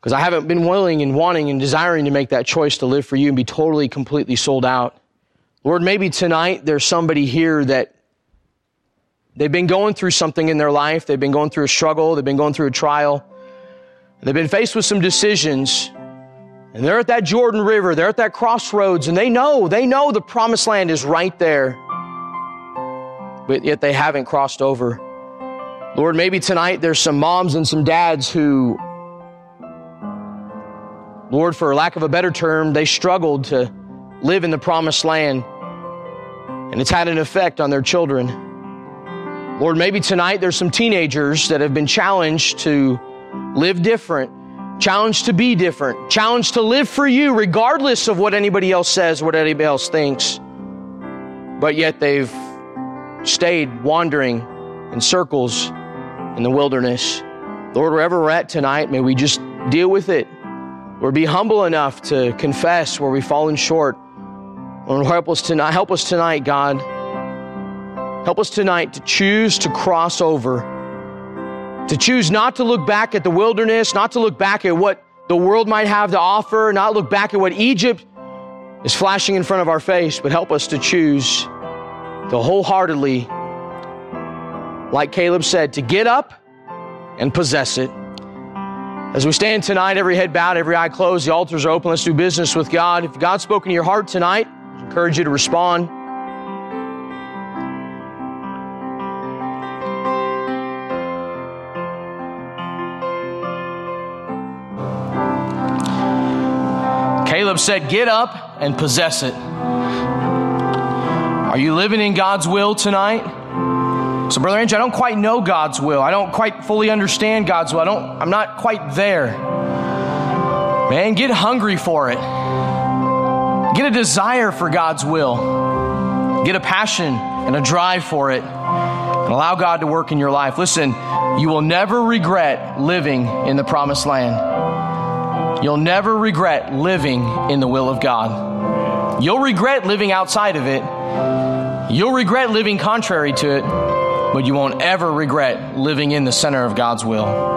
because I haven't been willing and wanting and desiring to make that choice to live for you and be totally, completely sold out. Lord, maybe tonight there's somebody here that they've been going through something in their life. They've been going through a struggle. They've been going through a trial. They've been faced with some decisions. And they're at that Jordan River. They're at that crossroads and they know, they know the promised land is right there. But yet they haven't crossed over. Lord, maybe tonight there's some moms and some dads who Lord, for lack of a better term, they struggled to live in the promised land, and it's had an effect on their children. Lord, maybe tonight there's some teenagers that have been challenged to live different, challenged to be different, challenged to live for you regardless of what anybody else says, what anybody else thinks. But yet they've stayed wandering in circles in the wilderness. Lord, wherever we're at tonight, may we just deal with it. Or be humble enough to confess where we've fallen short. Lord, help us tonight. Help us tonight, God. Help us tonight to choose to cross over, to choose not to look back at the wilderness, not to look back at what the world might have to offer, not look back at what Egypt is flashing in front of our face, but help us to choose to wholeheartedly, like Caleb said, to get up and possess it. As we stand tonight, every head bowed, every eye closed, the altars are open. Let's do business with God. If God's spoken to your heart tonight, I encourage you to respond. Caleb said, Get up and possess it. Are you living in God's will tonight? So, Brother Andrew, I don't quite know God's will. I don't quite fully understand God's will. I don't, I'm not quite there. Man, get hungry for it. Get a desire for God's will. Get a passion and a drive for it. And allow God to work in your life. Listen, you will never regret living in the promised land. You'll never regret living in the will of God. You'll regret living outside of it. You'll regret living contrary to it but you won't ever regret living in the center of God's will.